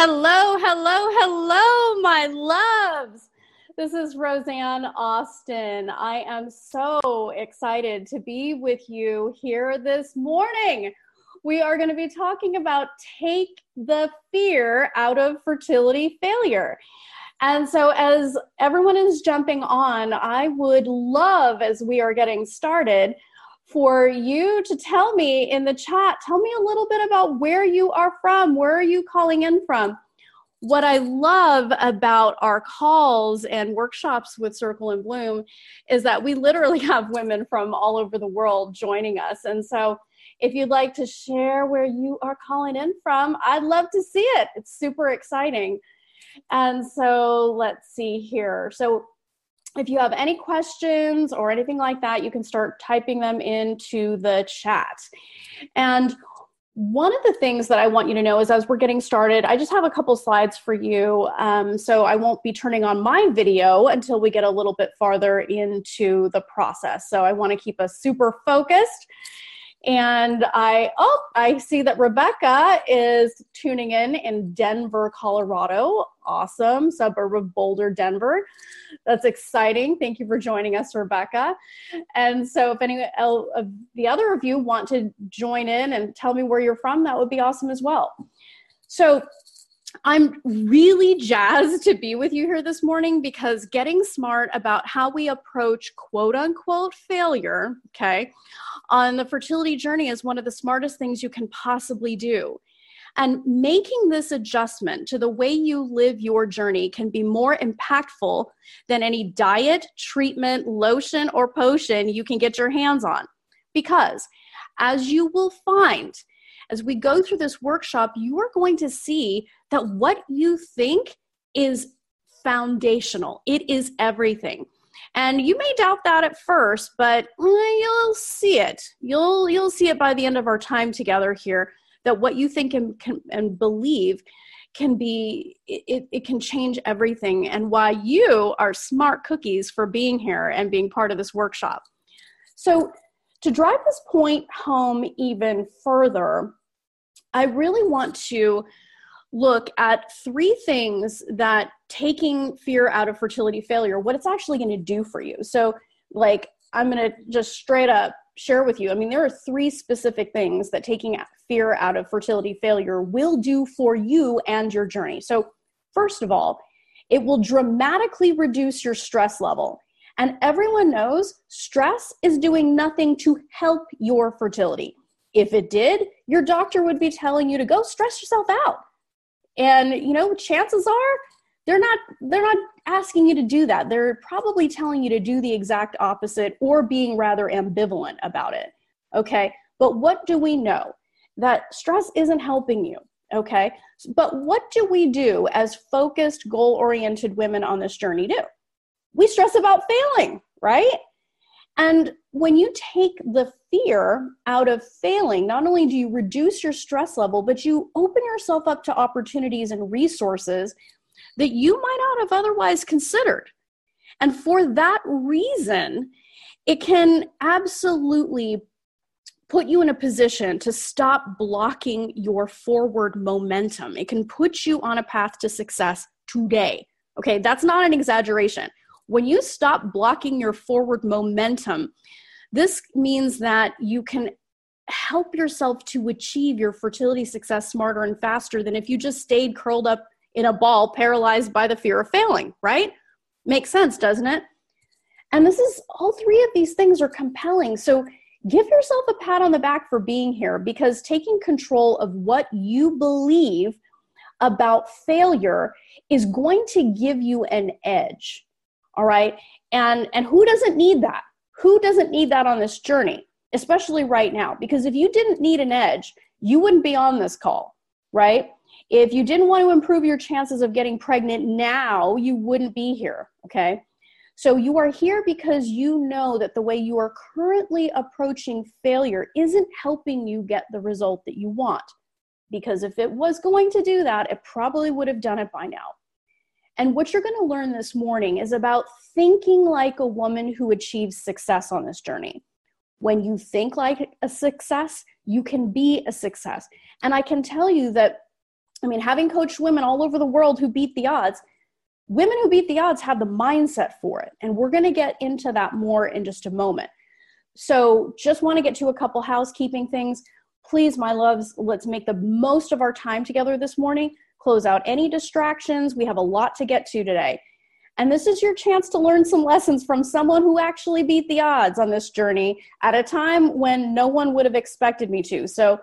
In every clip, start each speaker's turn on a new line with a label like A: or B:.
A: Hello, hello, hello, my loves. This is Rosanne Austin. I am so excited to be with you here this morning. We are going to be talking about take the fear out of fertility failure. And so, as everyone is jumping on, I would love, as we are getting started, for you to tell me in the chat, tell me a little bit about where you are from. Where are you calling in from? What I love about our calls and workshops with Circle and Bloom is that we literally have women from all over the world joining us. And so, if you'd like to share where you are calling in from, I'd love to see it. It's super exciting. And so, let's see here. So, if you have any questions or anything like that, you can start typing them into the chat. And one of the things that I want you to know is as we're getting started, I just have a couple slides for you. Um, so I won't be turning on my video until we get a little bit farther into the process. So I want to keep us super focused and I, oh, I see that Rebecca is tuning in in Denver, Colorado. Awesome. Suburb of Boulder, Denver. That's exciting. Thank you for joining us, Rebecca. And so, if any of the other of you want to join in and tell me where you're from, that would be awesome as well. So, I'm really jazzed to be with you here this morning because getting smart about how we approach quote unquote failure, okay, on the fertility journey is one of the smartest things you can possibly do. And making this adjustment to the way you live your journey can be more impactful than any diet, treatment, lotion, or potion you can get your hands on. Because as you will find, as we go through this workshop, you are going to see that what you think is foundational, it is everything. And you may doubt that at first, but eh, you'll see it. You'll you'll see it by the end of our time together here that what you think and, can, and believe can be it, it can change everything and why you are smart cookies for being here and being part of this workshop. So to drive this point home even further, I really want to look at three things that taking fear out of fertility failure, what it's actually going to do for you. So, like, I'm going to just straight up share with you. I mean, there are three specific things that taking fear out of fertility failure will do for you and your journey. So, first of all, it will dramatically reduce your stress level. And everyone knows stress is doing nothing to help your fertility. If it did, your doctor would be telling you to go stress yourself out. And you know, chances are they're not they're not asking you to do that. They're probably telling you to do the exact opposite or being rather ambivalent about it. Okay? But what do we know? That stress isn't helping you. Okay? But what do we do as focused, goal-oriented women on this journey do? We stress about failing, right? And when you take the fear out of failing, not only do you reduce your stress level, but you open yourself up to opportunities and resources that you might not have otherwise considered. And for that reason, it can absolutely put you in a position to stop blocking your forward momentum. It can put you on a path to success today. Okay, that's not an exaggeration. When you stop blocking your forward momentum, this means that you can help yourself to achieve your fertility success smarter and faster than if you just stayed curled up in a ball, paralyzed by the fear of failing, right? Makes sense, doesn't it? And this is all three of these things are compelling. So give yourself a pat on the back for being here because taking control of what you believe about failure is going to give you an edge all right and and who doesn't need that who doesn't need that on this journey especially right now? Because if you didn't need an edge you wouldn't be on this call right? If you didn't want to improve your chances of getting pregnant now you wouldn't be here okay? So you are here because you know that the way you are currently approaching failure isn't helping you get the result that you want. Because if it was going to do that it probably would have done it by now and what you're going to learn this morning is about thinking like a woman who achieves success on this journey. When you think like a success, you can be a success. And I can tell you that I mean, having coached women all over the world who beat the odds, women who beat the odds have the mindset for it. And we're going to get into that more in just a moment. So, just want to get to a couple housekeeping things. Please, my loves, let's make the most of our time together this morning. Close out any distractions. We have a lot to get to today. And this is your chance to learn some lessons from someone who actually beat the odds on this journey at a time when no one would have expected me to. So,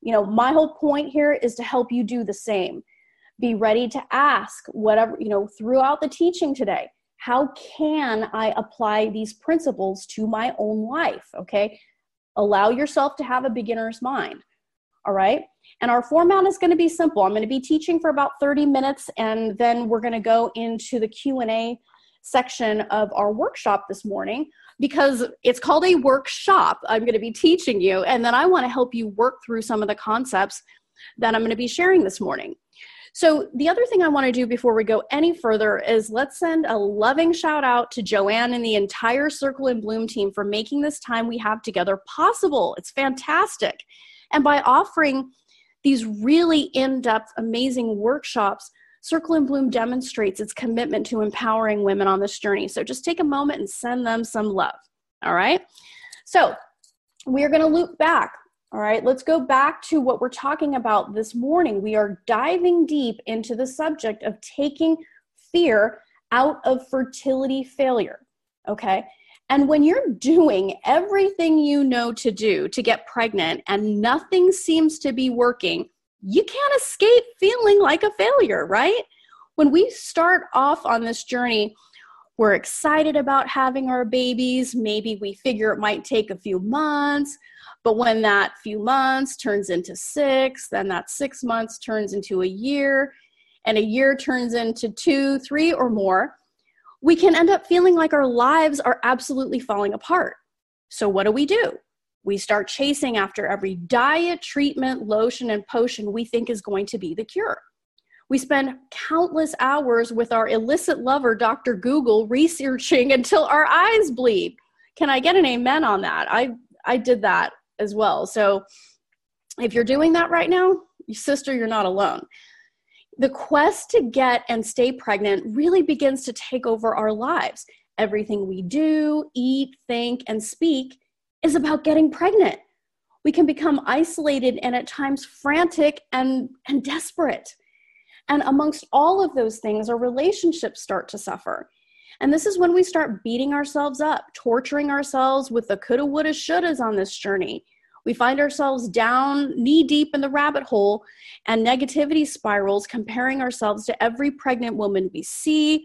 A: you know, my whole point here is to help you do the same. Be ready to ask whatever, you know, throughout the teaching today. How can I apply these principles to my own life? Okay. Allow yourself to have a beginner's mind. All right. And our format is going to be simple. I'm going to be teaching for about 30 minutes and then we're going to go into the Q&A section of our workshop this morning because it's called a workshop. I'm going to be teaching you and then I want to help you work through some of the concepts that I'm going to be sharing this morning. So, the other thing I want to do before we go any further is let's send a loving shout out to Joanne and the entire Circle and Bloom team for making this time we have together possible. It's fantastic. And by offering these really in depth, amazing workshops, Circle and Bloom demonstrates its commitment to empowering women on this journey. So just take a moment and send them some love. All right. So we're going to loop back. All right. Let's go back to what we're talking about this morning. We are diving deep into the subject of taking fear out of fertility failure. Okay. And when you're doing everything you know to do to get pregnant and nothing seems to be working, you can't escape feeling like a failure, right? When we start off on this journey, we're excited about having our babies. Maybe we figure it might take a few months, but when that few months turns into six, then that six months turns into a year, and a year turns into two, three, or more we can end up feeling like our lives are absolutely falling apart. So, what do we do? We start chasing after every diet, treatment, lotion, and potion we think is going to be the cure. We spend countless hours with our illicit lover, Dr. Google, researching until our eyes bleed. Can I get an amen on that? I, I did that as well. So, if you're doing that right now, sister, you're not alone the quest to get and stay pregnant really begins to take over our lives. Everything we do, eat, think, and speak is about getting pregnant. We can become isolated and at times frantic and, and desperate. And amongst all of those things, our relationships start to suffer. And this is when we start beating ourselves up, torturing ourselves with the coulda, woulda, shouldas on this journey we find ourselves down knee deep in the rabbit hole and negativity spirals, comparing ourselves to every pregnant woman we see.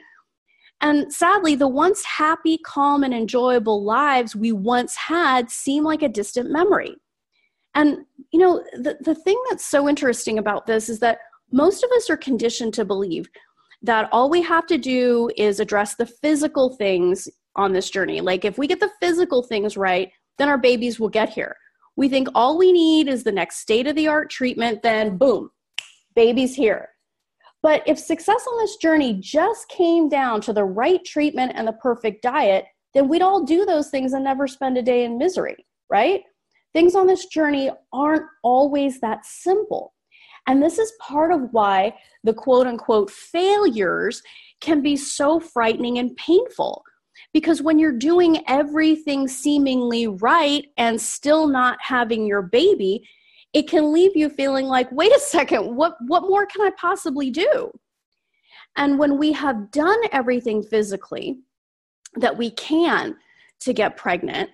A: And sadly, the once happy, calm, and enjoyable lives we once had seem like a distant memory. And, you know, the, the thing that's so interesting about this is that most of us are conditioned to believe that all we have to do is address the physical things on this journey. Like, if we get the physical things right, then our babies will get here. We think all we need is the next state of the art treatment, then boom, baby's here. But if success on this journey just came down to the right treatment and the perfect diet, then we'd all do those things and never spend a day in misery, right? Things on this journey aren't always that simple. And this is part of why the quote unquote failures can be so frightening and painful because when you're doing everything seemingly right and still not having your baby, it can leave you feeling like, wait a second, what, what more can I possibly do? And when we have done everything physically that we can to get pregnant,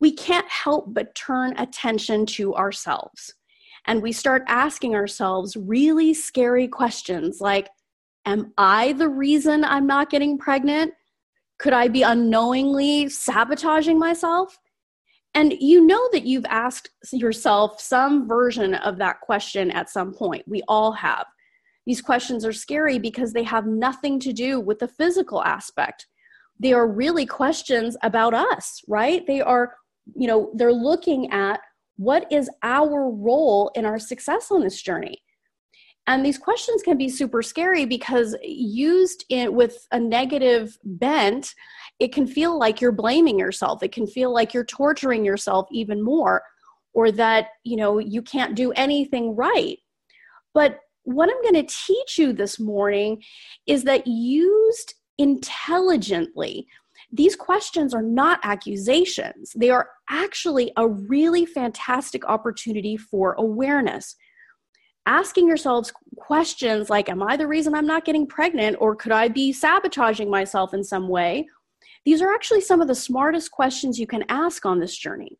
A: we can't help but turn attention to ourselves. And we start asking ourselves really scary questions like, Am I the reason I'm not getting pregnant? Could I be unknowingly sabotaging myself? And you know that you've asked yourself some version of that question at some point. We all have. These questions are scary because they have nothing to do with the physical aspect. They are really questions about us, right? They are, you know, they're looking at what is our role in our success on this journey. And these questions can be super scary because used with a negative bent, it can feel like you're blaming yourself. It can feel like you're torturing yourself even more or that, you know, you can't do anything right. But what I'm going to teach you this morning is that used intelligently, these questions are not accusations. They are actually a really fantastic opportunity for awareness. Asking yourselves questions like, Am I the reason I'm not getting pregnant? Or could I be sabotaging myself in some way? These are actually some of the smartest questions you can ask on this journey.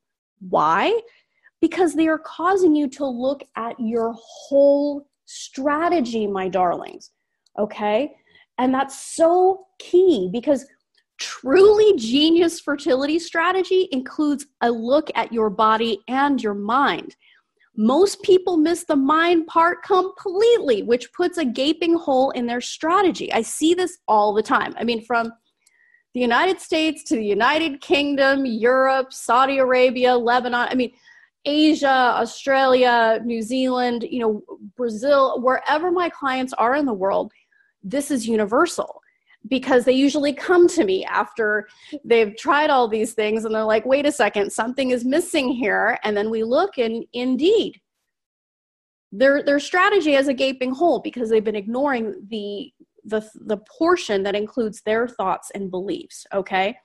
A: Why? Because they are causing you to look at your whole strategy, my darlings. Okay? And that's so key because truly genius fertility strategy includes a look at your body and your mind. Most people miss the mind part completely, which puts a gaping hole in their strategy. I see this all the time. I mean, from the United States to the United Kingdom, Europe, Saudi Arabia, Lebanon. I mean, Asia, Australia, New Zealand, you know, Brazil, wherever my clients are in the world, this is universal because they usually come to me after they've tried all these things and they're like, wait a second, something is missing here. And then we look and indeed, their, their strategy has a gaping hole because they've been ignoring the, the, the portion that includes their thoughts and beliefs. Okay.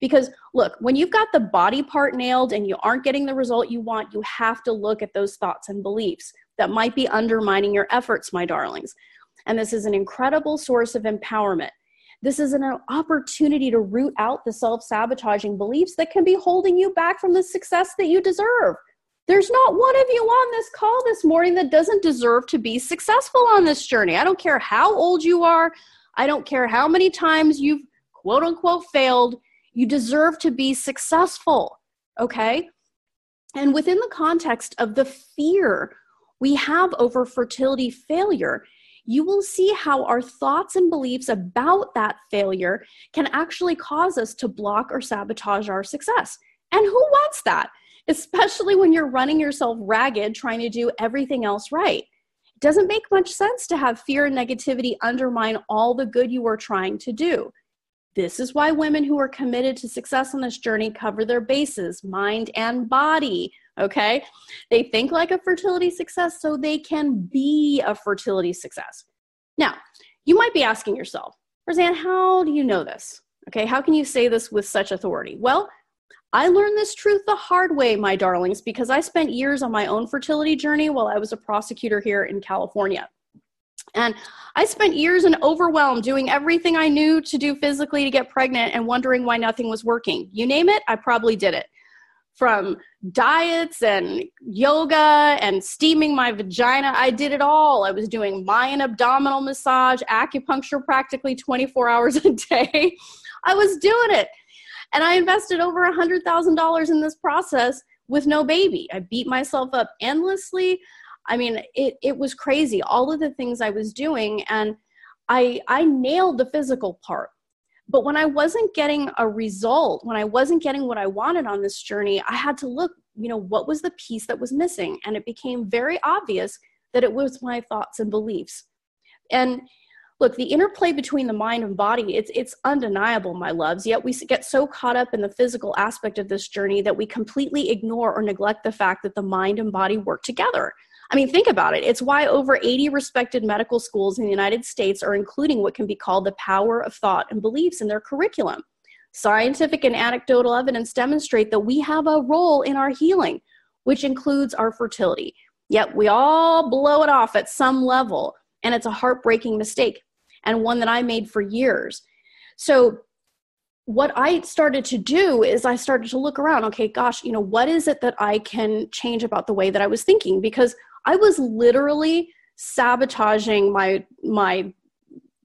A: Because look, when you've got the body part nailed and you aren't getting the result you want, you have to look at those thoughts and beliefs that might be undermining your efforts, my darlings. And this is an incredible source of empowerment. This is an opportunity to root out the self sabotaging beliefs that can be holding you back from the success that you deserve. There's not one of you on this call this morning that doesn't deserve to be successful on this journey. I don't care how old you are, I don't care how many times you've quote unquote failed. You deserve to be successful, okay? And within the context of the fear we have over fertility failure, you will see how our thoughts and beliefs about that failure can actually cause us to block or sabotage our success. And who wants that? Especially when you're running yourself ragged trying to do everything else right. It doesn't make much sense to have fear and negativity undermine all the good you are trying to do. This is why women who are committed to success on this journey cover their bases, mind and body. Okay. They think like a fertility success so they can be a fertility success. Now, you might be asking yourself, Rosanne, how do you know this? Okay. How can you say this with such authority? Well, I learned this truth the hard way, my darlings, because I spent years on my own fertility journey while I was a prosecutor here in California. And I spent years in overwhelm doing everything I knew to do physically to get pregnant and wondering why nothing was working. You name it, I probably did it. From diets and yoga and steaming my vagina, I did it all. I was doing Mayan abdominal massage, acupuncture practically 24 hours a day. I was doing it. And I invested over a $100,000 in this process with no baby. I beat myself up endlessly. I mean, it, it was crazy, all of the things I was doing. And I, I nailed the physical part. But when I wasn't getting a result, when I wasn't getting what I wanted on this journey, I had to look, you know, what was the piece that was missing? And it became very obvious that it was my thoughts and beliefs. And look, the interplay between the mind and body, it's, it's undeniable, my loves. Yet we get so caught up in the physical aspect of this journey that we completely ignore or neglect the fact that the mind and body work together. I mean, think about it. It's why over 80 respected medical schools in the United States are including what can be called the power of thought and beliefs in their curriculum. Scientific and anecdotal evidence demonstrate that we have a role in our healing, which includes our fertility. Yet we all blow it off at some level, and it's a heartbreaking mistake and one that I made for years. So, what I started to do is I started to look around. Okay, gosh, you know, what is it that I can change about the way that I was thinking? Because I was literally sabotaging my my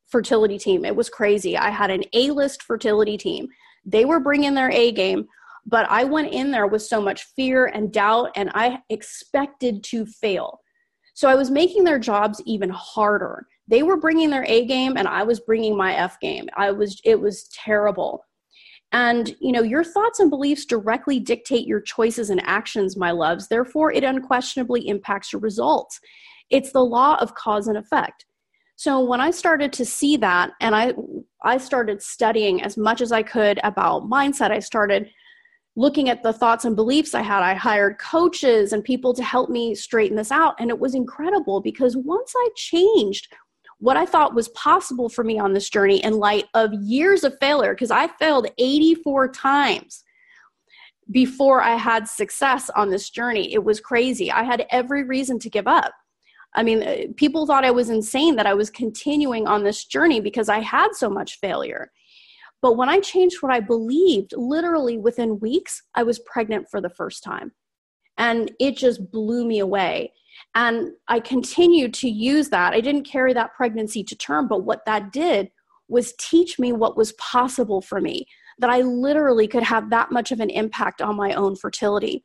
A: fertility team. It was crazy. I had an A-list fertility team. They were bringing their A game, but I went in there with so much fear and doubt and I expected to fail. So I was making their jobs even harder. They were bringing their A game and I was bringing my F game. I was it was terrible. And, you know, your thoughts and beliefs directly dictate your choices and actions, my loves. Therefore, it unquestionably impacts your results. It's the law of cause and effect. So when I started to see that and I I started studying as much as I could about mindset, I started looking at the thoughts and beliefs I had, I hired coaches and people to help me straighten this out. And it was incredible because once I changed what I thought was possible for me on this journey in light of years of failure, because I failed 84 times before I had success on this journey. It was crazy. I had every reason to give up. I mean, uh, people thought I was insane that I was continuing on this journey because I had so much failure. But when I changed what I believed, literally within weeks, I was pregnant for the first time. And it just blew me away. And I continued to use that. I didn't carry that pregnancy to term, but what that did was teach me what was possible for me, that I literally could have that much of an impact on my own fertility.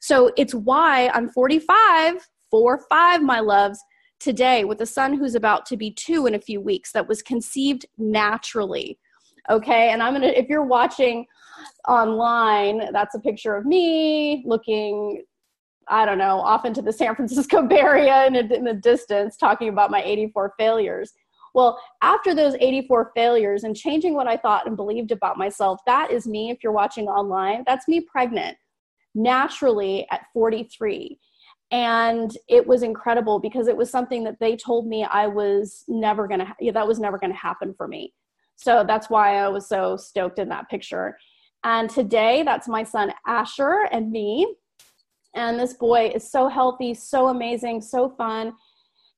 A: So it's why I'm 45, four, five, my loves, today with a son who's about to be two in a few weeks that was conceived naturally Okay. And I'm to, if you're watching online, that's a picture of me looking, I don't know, off into the San Francisco Bay Area in, in the distance, talking about my 84 failures. Well, after those 84 failures and changing what I thought and believed about myself, that is me. If you're watching online, that's me pregnant naturally at 43 and it was incredible because it was something that they told me I was never going to that was never going to happen for me. So that's why I was so stoked in that picture. And today, that's my son Asher and me. And this boy is so healthy, so amazing, so fun.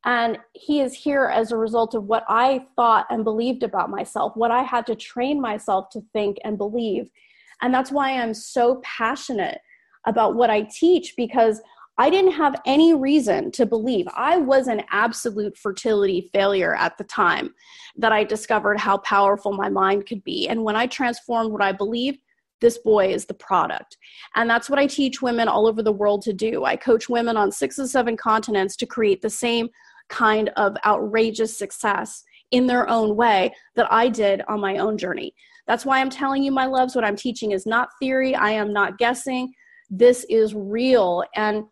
A: And he is here as a result of what I thought and believed about myself, what I had to train myself to think and believe. And that's why I'm so passionate about what I teach because I didn't have any reason to believe. I was an absolute fertility failure at the time that I discovered how powerful my mind could be. And when I transformed what I believed, this boy is the product. And that's what I teach women all over the world to do. I coach women on six or seven continents to create the same kind of outrageous success in their own way that I did on my own journey. That's why I'm telling you, my loves, what I'm teaching is not theory. I am not guessing. This is real. And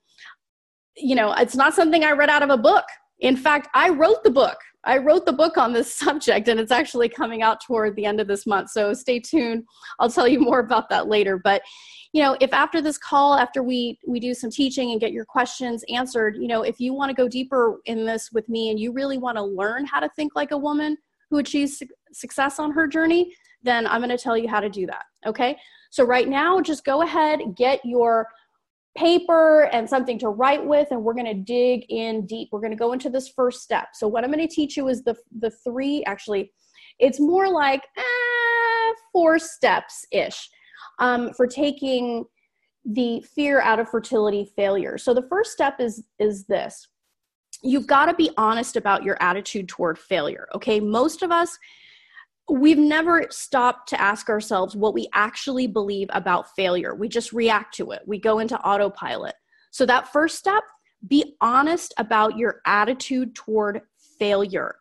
A: you know, it's not something I read out of a book. In fact, I wrote the book. I wrote the book on this subject, and it's actually coming out toward the end of this month. So stay tuned. I'll tell you more about that later. But you know, if after this call, after we we do some teaching and get your questions answered, you know, if you want to go deeper in this with me and you really want to learn how to think like a woman who achieves su- success on her journey, then I'm going to tell you how to do that. Okay. So right now, just go ahead, get your paper and something to write with and we're going to dig in deep. We're going to go into this first step. So what i'm going to teach you is the the three actually it's more like eh, four steps ish um, for taking the fear out of fertility failure. So the first step is is this. You've got to be honest about your attitude toward failure okay? Most of us we've never stopped to ask ourselves what we actually believe about failure. We just react to it, we go into autopilot. So, that first step, be honest about your attitude toward failure.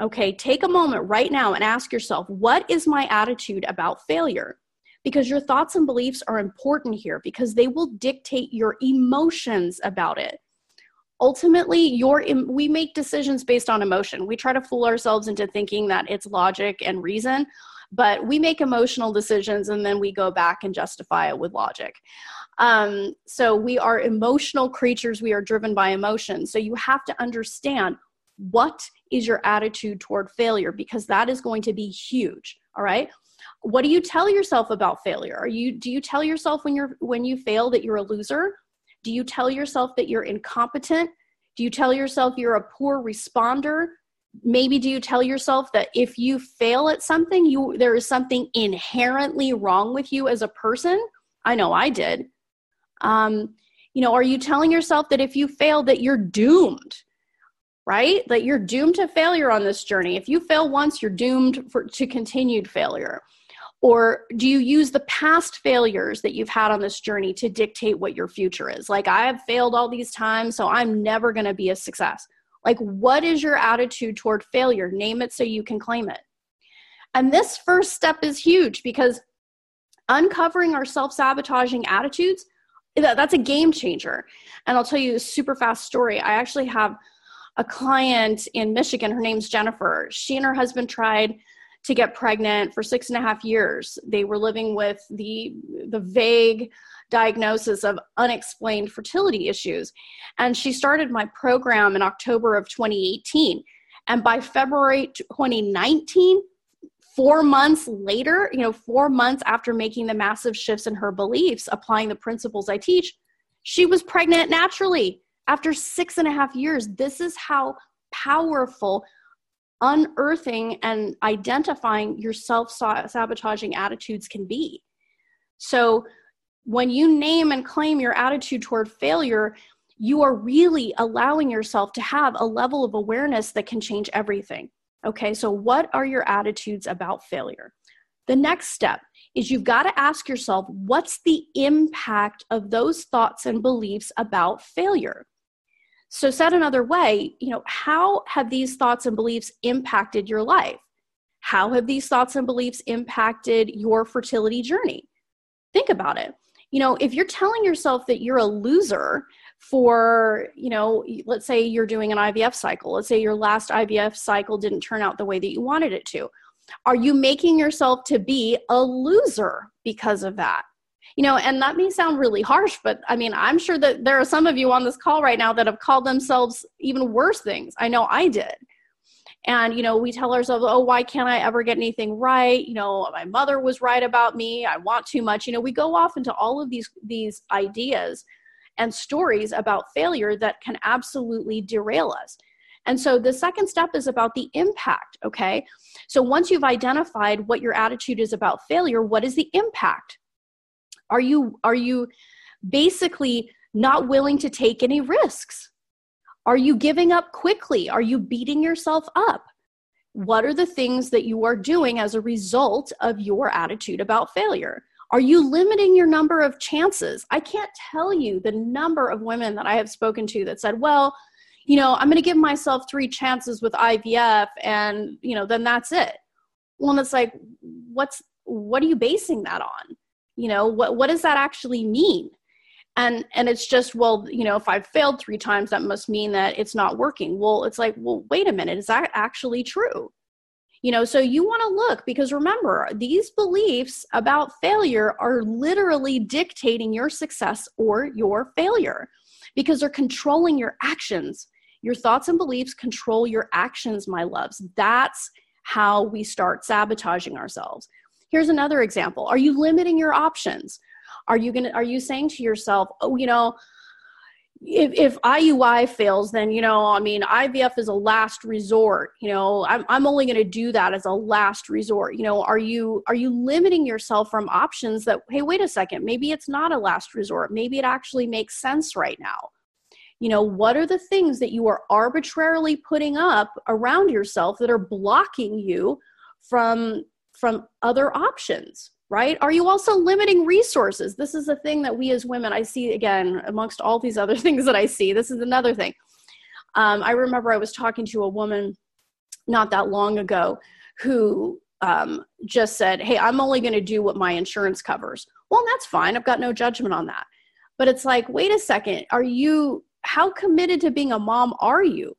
A: Okay, take a moment right now and ask yourself, what is my attitude about failure? Because your thoughts and beliefs are important here because they will dictate your emotions about it ultimately your we make decisions based on emotion. We try to fool ourselves into thinking that it's logic and reason but we make emotional decisions and then we go back and justify it with logic. Um, so we are emotional creatures. We are driven by emotion. So you have to understand what is your attitude toward failure because that is going to be huge all right? What do you tell yourself about failure? Are you do you tell yourself when you're when you fail that you're a loser do you tell yourself that you're incompetent? Do you tell yourself you're a poor responder? Maybe do you tell yourself that if you fail at something, you there is something inherently wrong with you as a person? I know I did. Um, you know, are you telling yourself that if you fail that you're doomed? Right? That you're doomed to failure on this journey. If you fail once, you're doomed for to continued failure. Or do you use the past failures that you've had on this journey to dictate what your future is? Like, I have failed all these times, so I'm never going to be a success. Like, what is your attitude toward failure? Name it so you can claim it. And this first step is huge because uncovering our self sabotaging attitudes, that's a game changer. And I'll tell you a super fast story. I actually have a client in Michigan. Her name's Jennifer. She and her husband tried to get pregnant for six and a half years. They were living with the the vague diagnosis of unexplained fertility issues. And she started my program in October of 2018. And by February 2019, four months later, you know, four months after making the massive shifts in her beliefs, applying the principles I teach, she was pregnant naturally after six and a half years. This is how powerful unearthing and identifying your self sabotaging attitudes can be. So, when you name and claim your attitude toward failure, you are really allowing yourself to have a level of awareness that can change everything. Okay, so what are your attitudes about failure? The next step is you've got to ask yourself what's the impact of those thoughts and beliefs about failure? So, said another way, you know, how have these thoughts and beliefs impacted your life? How have these thoughts and beliefs impacted your fertility journey? Think about it. You know, if you're telling yourself that you're a loser for, you know, let's say you're doing an IVF cycle, let's say your last IVF cycle didn't turn out the way that you wanted it to. Are you making yourself to be a loser because of that? You know and that may sound really harsh but i mean i'm sure that there are some of you on this call right now that have called themselves even worse things. I know i did. And you know we tell ourselves oh why can't i ever get anything right? You know my mother was right about me. I want too much. You know we go off into all of these these ideas and stories about failure that can absolutely derail us. And so the second step is about the impact okay? So once you've identified what your attitude is about failure what is the impact are you are you basically not willing to take any risks? Are you giving up quickly? Are you beating yourself up? What are the things that you are doing as a result of your attitude about failure? Are you limiting your number of chances? I can't tell you the number of women that I have spoken to that said, well, you know, I'm going to give myself three chances with IVF and, you know, then that's it. Well, and it's like, what's, what are you basing that on? You know what what does that actually mean? And and it's just well you know if i've failed three times that must mean that it's not working. Well it's like well wait a minute is that actually true? You know so you want to look because remember these beliefs about failure are literally dictating your success or your failure because they're controlling your actions. Your thoughts and beliefs control your actions my loves. That's how we start sabotaging ourselves Here's another example. Are you limiting your options? Are you going to are you saying to yourself, "Oh, you know, if, if IUI fails, then you know, I mean, IVF is a last resort. You know, I'm I'm only going to do that as a last resort. You know, are you are you limiting yourself from options that hey, wait a second, maybe it's not a last resort. Maybe it actually makes sense right now. You know, what are the things that you are arbitrarily putting up around yourself that are blocking you from from other options right? Are you also limiting resources? This is a thing that we as women i see again amongst all these other things that i see this is another thing. Um, i remember i was talking to a woman not that long ago who um, just said hey i'm only going to do what my insurance covers. Well that's fine i've got no judgment on that. But it's like wait a second are you how committed to being a mom are you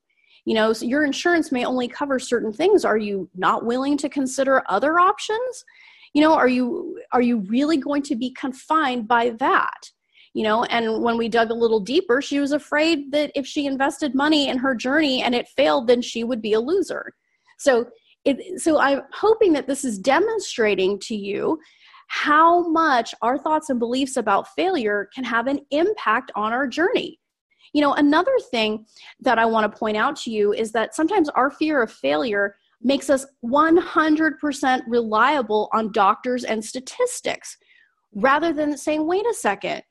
A: you know so your insurance may only cover certain things. Are you not willing to consider other options? You know are you are you really going to be confined by that? You know and when we dug a little deeper she was afraid that if she invested money in her journey and it failed then she would be a loser. So it so i'm hoping that this is demonstrating to you how much our thoughts and beliefs about failure can have an impact on our journey you know, another thing that I want to point out to you is that sometimes our fear of failure makes us 100% reliable on doctors and statistics rather than saying, wait a second,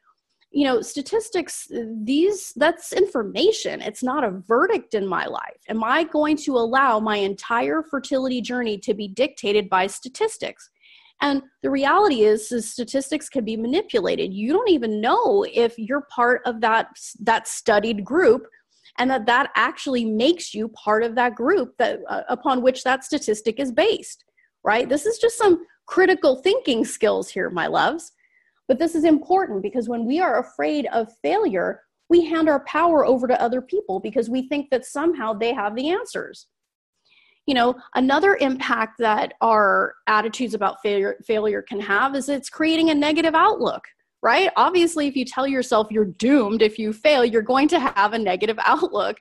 A: you know statistics these that's information. It's not a verdict in my life. Am i going to allow my entire fertility journey to be dictated by statistics and the reality is, is statistics can be manipulated. You don't even know if you're part of that that studied group and that that actually makes you part of that group that uh, upon which that statistic is based, right? This is just some critical thinking skills here, my loves. But this is important because when we are afraid of failure, we hand our power over to other people because we think that somehow they have the answers you know, another impact that our attitudes about failure, failure can have is it's creating a negative outlook, right? Obviously, if you tell yourself you're doomed if you fail, you're going to have a negative outlook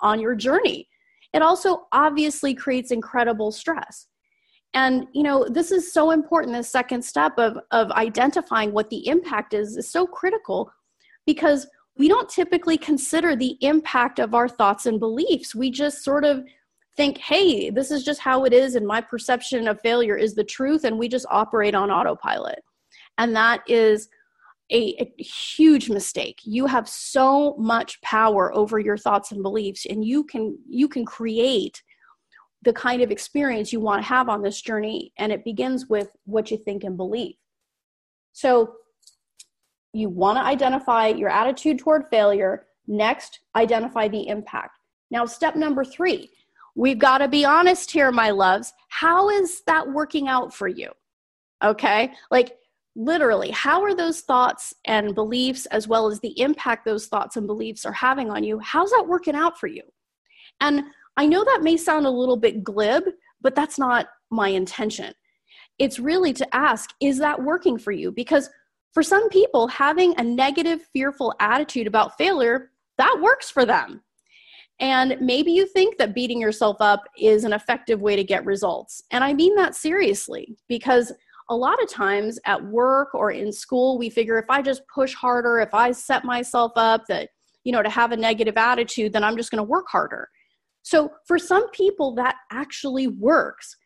A: on your journey. It also obviously creates incredible stress. And you know, this is so important. The second step of, of identifying what the impact is is so critical because we don't typically consider the impact of our thoughts and beliefs. We just sort of think, hey, this is just how it is, and my perception of failure is the truth, and we just operate on autopilot. And that is a, a, huge mistake. You have so much power over your thoughts and beliefs, and you can you can create the kind of experience you want to have on this journey, and it begins with what you think and believe. So you want to identify your attitude toward failure. Next, identify the impact. Now, step number three, we've got to be honest here, my loves. How is that working out for you? Okay. Like, literally, how are those thoughts and beliefs, as well as the impact those thoughts and beliefs are having on you, how's that working out for you? And I know that may sound a little bit glib, but that's not my intention. It's really to ask, is that working for you? Because for some people, having a negative, fearful attitude about failure, that works for them. And maybe you think that beating yourself up is an effective way to get results. And I mean that seriously because a lot of times at work or in school, we figure if I just push harder, if I set myself up that, you know, to have a negative attitude, then I'm just going to work harder. So for some people, that actually works.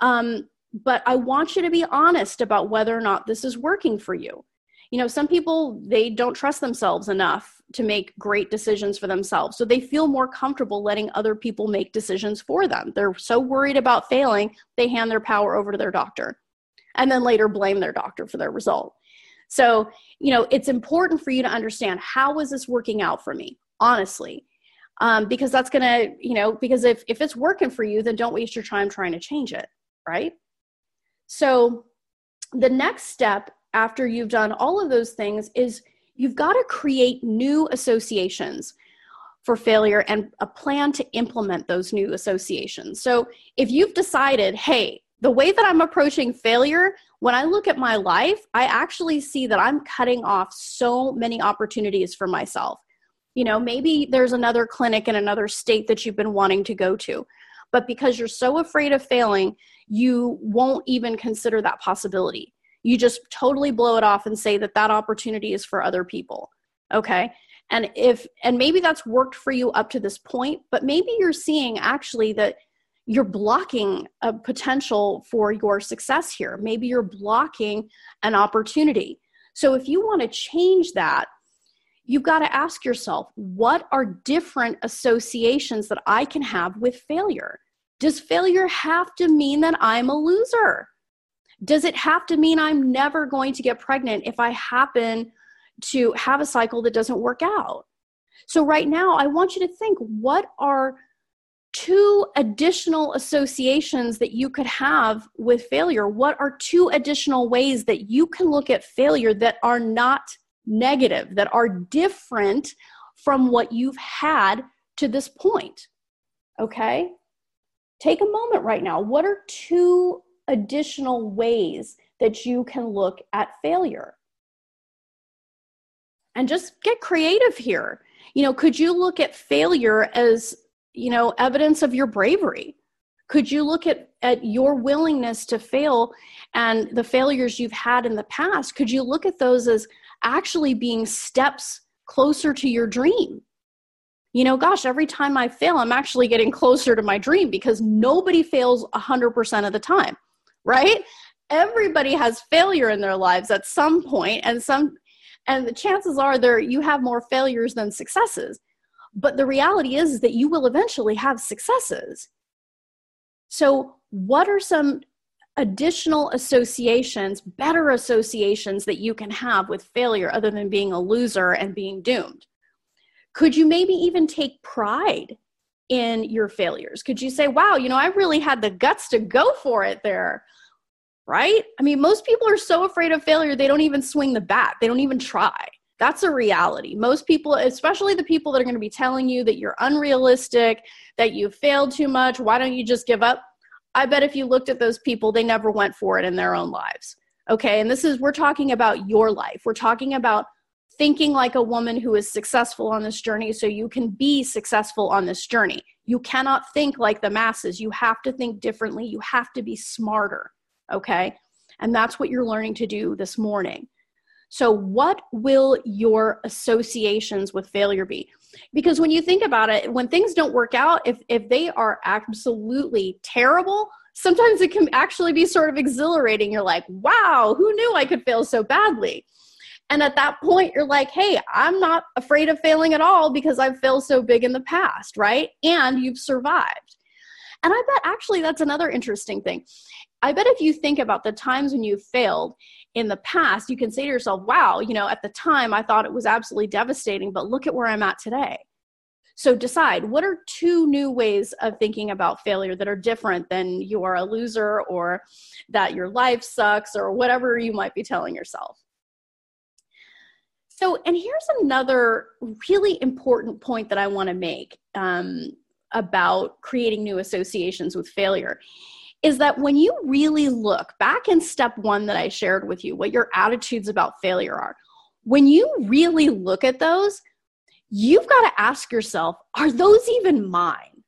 A: Um, but I want you to be honest about whether or not this is working for you. You know, some people they don't trust themselves enough to make great decisions for themselves. So they feel more comfortable letting other people make decisions for them. They're so worried about failing, they hand their power over to their doctor and then later blame their doctor for their result. So, you know, it's important for you to understand how is this working out for me, honestly. Um, because that's gonna, you know, because if if it's working for you, then don't waste your time trying to change it, right? So, the next step after you've done all of those things is you've got to create new associations for failure and a plan to implement those new associations. So, if you've decided, hey, the way that I'm approaching failure, when I look at my life, I actually see that I'm cutting off so many opportunities for myself. You know, maybe there's another clinic in another state that you've been wanting to go to, but because you're so afraid of failing, you won't even consider that possibility. You just totally blow it off and say that that opportunity is for other people. Okay. And if, and maybe that's worked for you up to this point, but maybe you're seeing actually that you're blocking a potential for your success here. Maybe you're blocking an opportunity. So if you want to change that, you've got to ask yourself what are different associations that I can have with failure? Does failure have to mean that I'm a loser? Does it have to mean I'm never going to get pregnant if I happen to have a cycle that doesn't work out? So, right now, I want you to think what are two additional associations that you could have with failure? What are two additional ways that you can look at failure that are not negative, that are different from what you've had to this point? Okay? take a moment right now. What are two additional ways that you can look at failure? And just get creative here. You know, could you look at failure as, you know, evidence of your bravery? Could you look at, at your willingness to fail and the failures you've had in the past? Could you look at those as actually being steps closer to your dream? you know, gosh, every time I fail, I'm actually getting closer to my dream because nobody fails 100% of the time, right? Everybody has failure in their lives at some point and some and the chances are there you have more failures than successes. But the reality is, is that you will eventually have successes. So, what are some additional associations, better associations that you can have with failure other than being a loser and being doomed? Could you maybe even take pride in your failures? Could you say, wow, you know, I really had the guts to go for it there? Right? I mean, most people are so afraid of failure, they don't even swing the bat, they don't even try. That's a reality. Most people, especially the people that are going to be telling you that you're unrealistic, that you failed too much, why don't you just give up? I bet if you looked at those people, they never went for it in their own lives. Okay. And this is, we're talking about your life. We're talking about thinking like a woman who is successful on this journey so you can be successful on this journey. You cannot think like the masses. You have to think differently. You have to be smarter. Okay. And that's what you're learning to do this morning. So, what will your associations with failure be? Because when you think about it, when things don't work out, if, if they are absolutely terrible, sometimes it can actually be sort of exhilarating. You're like, wow, who knew I could fail so badly? And at that point, you're like, hey, I'm not afraid of failing at all because I've failed so big in the past, right? And you've survived. And I bet actually that's another interesting thing. I bet if you think about the times when you failed in the past, you can say to yourself, wow, you know, at the time I thought it was absolutely devastating, but look at where I'm at today. So decide what are two new ways of thinking about failure that are different than you are a loser or that your life sucks or whatever you might be telling yourself. So, and here's another really important point that I want to make um, about creating new associations with failure is that when you really look back in step one that I shared with you, what your attitudes about failure are, when you really look at those, you've got to ask yourself, are those even mine?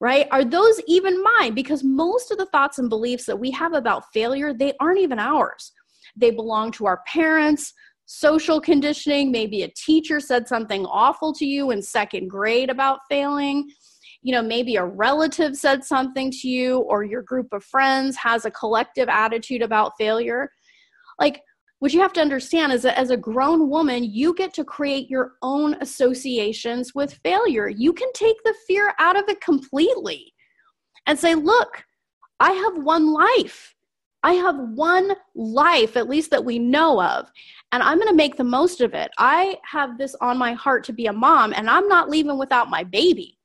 A: Right? Are those even mine? Because most of the thoughts and beliefs that we have about failure, they aren't even ours. They belong to our parents, social conditioning. Maybe a teacher said something awful to you in second grade about failing. You know, maybe a relative said something to you, or your group of friends has a collective attitude about failure. Like, what you have to understand is that as a grown woman, you get to create your own associations with failure. You can take the fear out of it completely and say, look, I have one life. I have one life, at least that we know of, and I'm going to make the most of it. I have this on my heart to be a mom, and I'm not leaving without my baby.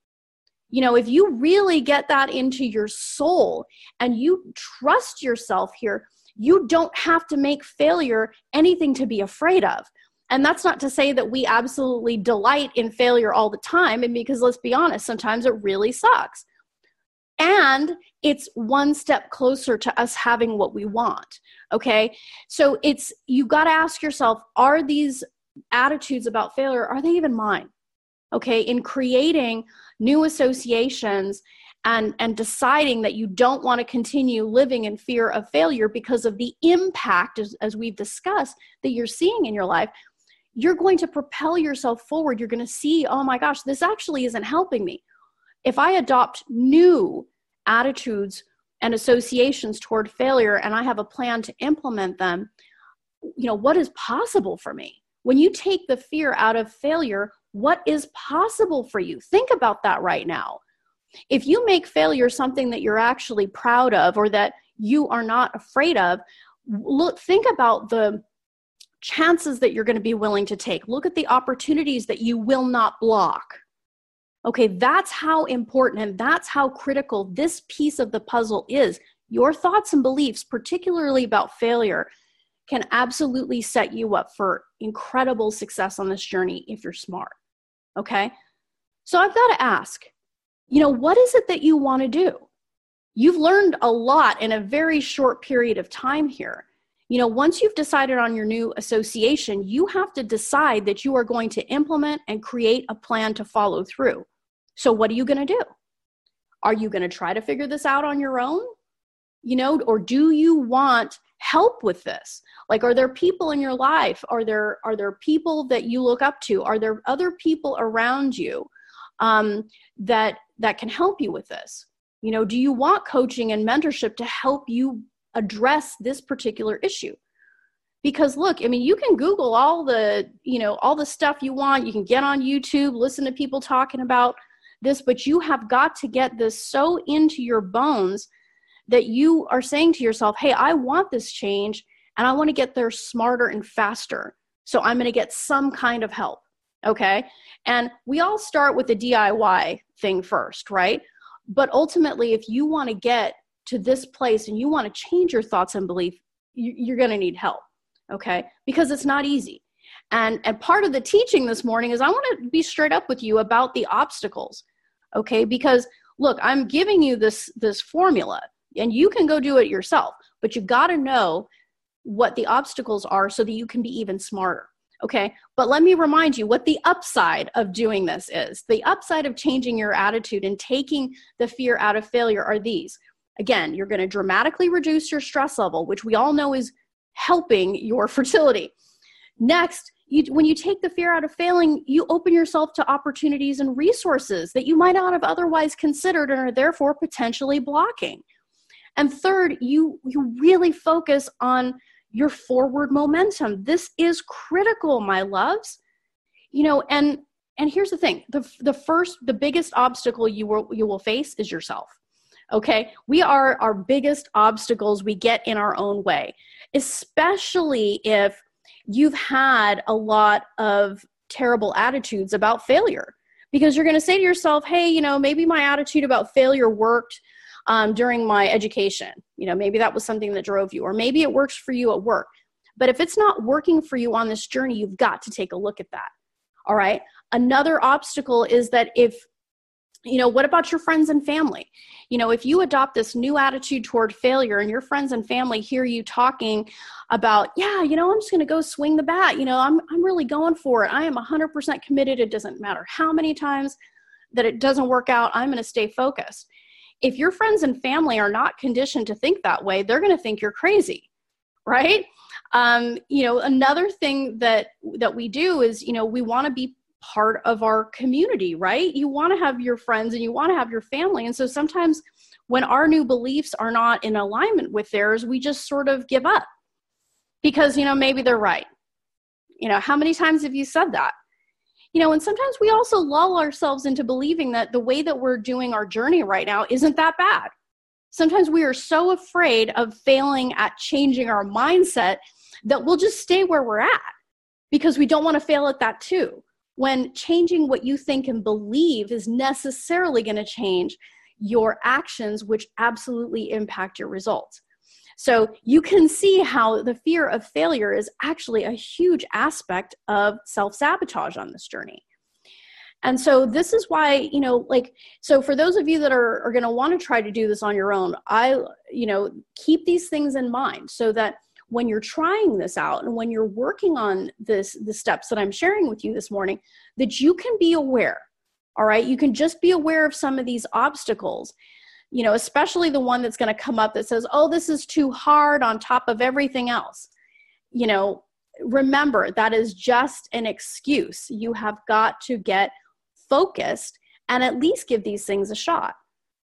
A: You know, if you really get that into your soul and you trust yourself here, you don't have to make failure anything to be afraid of. And that's not to say that we absolutely delight in failure all the time, and because let's be honest, sometimes it really sucks and it's one step closer to us having what we want okay? So it's you got to ask yourself are these attitudes about failure are they even mine okay? In creating new associations and and deciding that you don't want to continue living in fear of failure because of the impact as, as we've discussed that you're seeing in your life you're going to propel yourself forward. You're going to see oh my gosh this actually isn't helping me if I adopt new attitudes and associations toward failure and I have a plan to implement them, you know, what is possible for me? When you take the fear out of failure, what is possible for you? Think about that right now. If you make failure something that you're actually proud of or that you are not afraid of, look think about the chances that you're going to be willing to take. Look at the opportunities that you will not block. Okay, that's how important and that's how critical this piece of the puzzle is. Your thoughts and beliefs, particularly about failure, can absolutely set you up for incredible success on this journey if you're smart. Okay, so I've got to ask, you know, what is it that you want to do? You've learned a lot in a very short period of time here. You know, once you've decided on your new association, you have to decide that you are going to implement and create a plan to follow through. So, what are you going to do? Are you going to try to figure this out on your own? You know, or do you want help with this? Like, are there people in your life? Are there are there people that you look up to? Are there other people around you um, that that can help you with this? You know, do you want coaching and mentorship to help you address this particular issue? because look i mean you can google all the you know all the stuff you want you can get on youtube listen to people talking about this, but you have got to get this so into your bones that you are saying to yourself, hey, I want this change and I want to get there smarter and faster. So I'm going to get some kind of help. Okay. And we all start with the DIY thing first, right? But ultimately, if you want to get to this place and you want to change your thoughts and belief, you're going to need help. Okay. Because it's not easy. And, and part of the teaching this morning is I want to be straight up with you about the obstacles. Okay, because look, I'm giving you this this formula and you can go do it yourself, but you got to know what the obstacles are so that you can be even smarter. Okay, but let me remind you what the upside of doing this is. The upside of changing your attitude and taking the fear out of failure are these. Again, you're going to dramatically reduce your stress level, which we all know is helping your fertility. Next, you, when you take the fear out of failing, you open yourself to opportunities and resources that you might not have otherwise considered and are therefore potentially blocking. And third, you, you really focus on your forward momentum. This is critical, my loves. You know, and and here's the thing the, the first the biggest obstacle you will you will face is yourself okay we are our biggest obstacles we get in our own way especially if you've had a lot of terrible attitudes about failure because you're going to say to yourself hey you know maybe my attitude about failure worked um, during my education. You know maybe that was something that drove you or maybe it works for you at work. But if it's not working for you on this journey you've got to take a look at that. All right? Another obstacle is that if you know what about your friends and family? You know if you adopt this new attitude toward failure and your friends and family hear you talking about yeah you know i'm just going to go swing the bat you know i'm i'm really going for it. I am 100% committed. It doesn't matter how many times that it doesn't work out i'm going to stay focused. If your friends and family are not conditioned to think that way they're going to think you're crazy right? Um, you know another thing that that we do is you know we want to be part of our community, right? You want to have your friends and you want to have your family. And so sometimes when our new beliefs are not in alignment with theirs, we just sort of give up because, you know, maybe they're right. You know, how many times have you said that? You know, and sometimes we also lull ourselves into believing that the way that we're doing our journey right now isn't that bad. Sometimes we are so afraid of failing at changing our mindset that we'll just stay where we're at because we don't want to fail at that too when changing what you think and believe is necessarily going to change your actions, which absolutely impact your results. So you can see how the fear of failure is actually a huge aspect of self sabotage on this journey. And so this is why, you know, like, so for those of you that are, are going to want to try to do this on your own, I, you know, keep these things in mind so that when you're trying this out and when you're working on this the steps that i'm sharing with you this morning that you can be aware all right? You can just be aware of some of these obstacles you know especially the one that's going to come up that says oh this is too hard on top of everything else. You know remember that is just an excuse. You have got to get focused and at least give these things a shot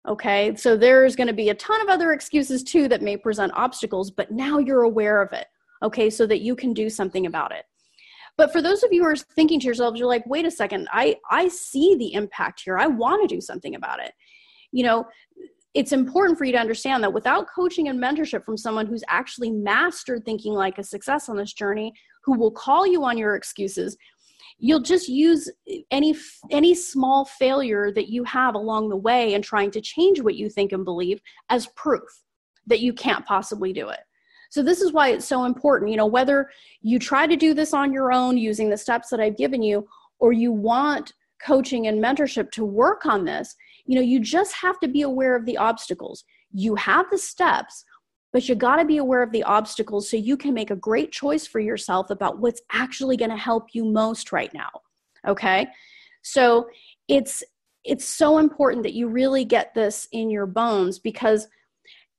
A: Okay, so there's going to be a ton of other excuses too that may present obstacles, but now you're aware of it, okay, so that you can do something about it. But for those of you who are thinking to yourselves, you're like, wait a second, I, I see the impact here. I want to do something about it. You know, it's important for you to understand that without coaching and mentorship from someone who's actually mastered thinking like a success on this journey, who will call you on your excuses, you'll just use any any small failure that you have along the way and trying to change what you think and believe as proof that you can't possibly do it. So this is why it's so important you know whether you try to do this on your own using the steps that i've given you or you want coaching and mentorship to work on this you know you just have to be aware of the obstacles. You have the steps but you got to be aware of the obstacles so you can make a great choice for yourself about what's actually going to help you most right now okay? So it's it's so important that you really get this in your bones because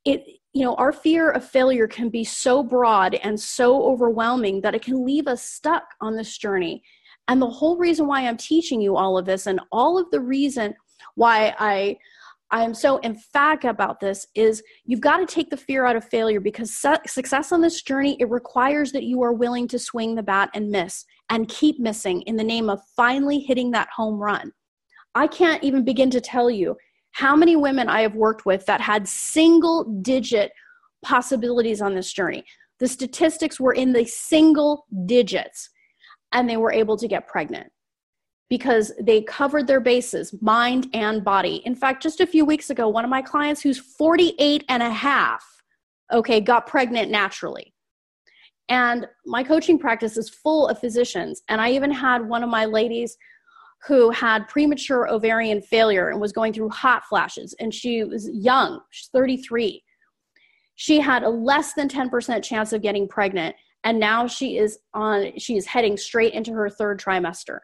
A: it you know our fear of failure can be so broad and so overwhelming that it can leave us stuck on this journey. And the whole reason why i'm teaching you all of this and all of the reason why i I am so emphatic about this is you've got to take the fear out of failure because su- success on this journey it requires that you are willing to swing the bat and miss and keep missing in the name of finally hitting that home run. I can't even begin to tell you how many women I have worked with that had single digit possibilities on this journey. The statistics were in the single digits and they were able to get pregnant because they covered their bases, mind and body. In fact, just a few weeks ago, one of my clients who's 48 and a half, okay, got pregnant naturally. And my coaching practice is full of physicians. And I even had one of my ladies who had premature ovarian failure and was going through hot flashes. And she was young, she's 33. She had a less than 10% chance of getting pregnant. And now she is on, she is heading straight into her third trimester.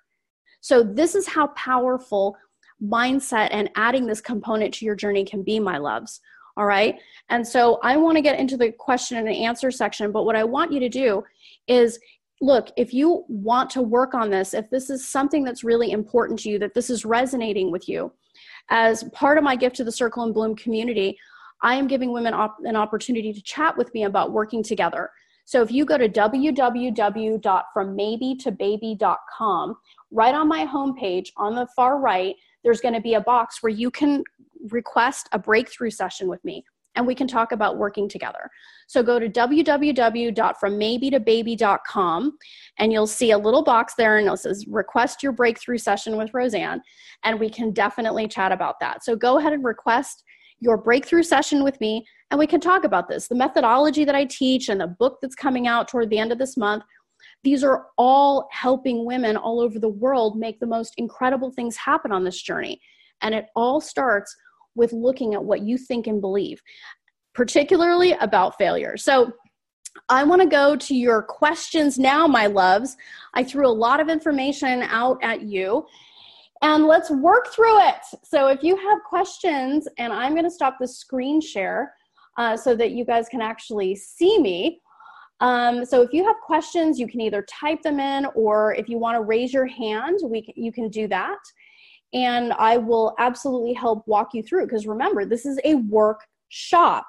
A: So, this is how powerful mindset and adding this component to your journey can be, my loves. All right. And so I want to get into the question and answer section, but what I want you to do is look, if you want to work on this, if this is something that's really important to you, that this is resonating with you, as part of my gift to the Circle and Bloom community, I am giving women op- an opportunity to chat with me about working together. So if you go to www.frommaybe2baby.com, right on my homepage on the far right, there's going to be a box where you can request a breakthrough session with me and we can talk about working together. So go to www.frommaybe2baby.com and you'll see a little box there and it says request your breakthrough session with Rosanne and we can definitely chat about that. So go ahead and request your breakthrough session with me and we can talk about this. The methodology that I teach and the book that's coming out toward the end of this month, these are all helping women all over the world make the most incredible things happen on this journey. And it all starts with looking at what you think and believe, particularly about failure. So, I want to go to your questions now, my loves. I threw a lot of information out at you and let's work through it. So, if you have questions, and I'm going to stop the screen share uh, so that you guys can actually see me. Um, so, if you have questions, you can either type them in or if you want to raise your hand, we can, you can do that and I will absolutely help walk you through because remember, this is a workshop.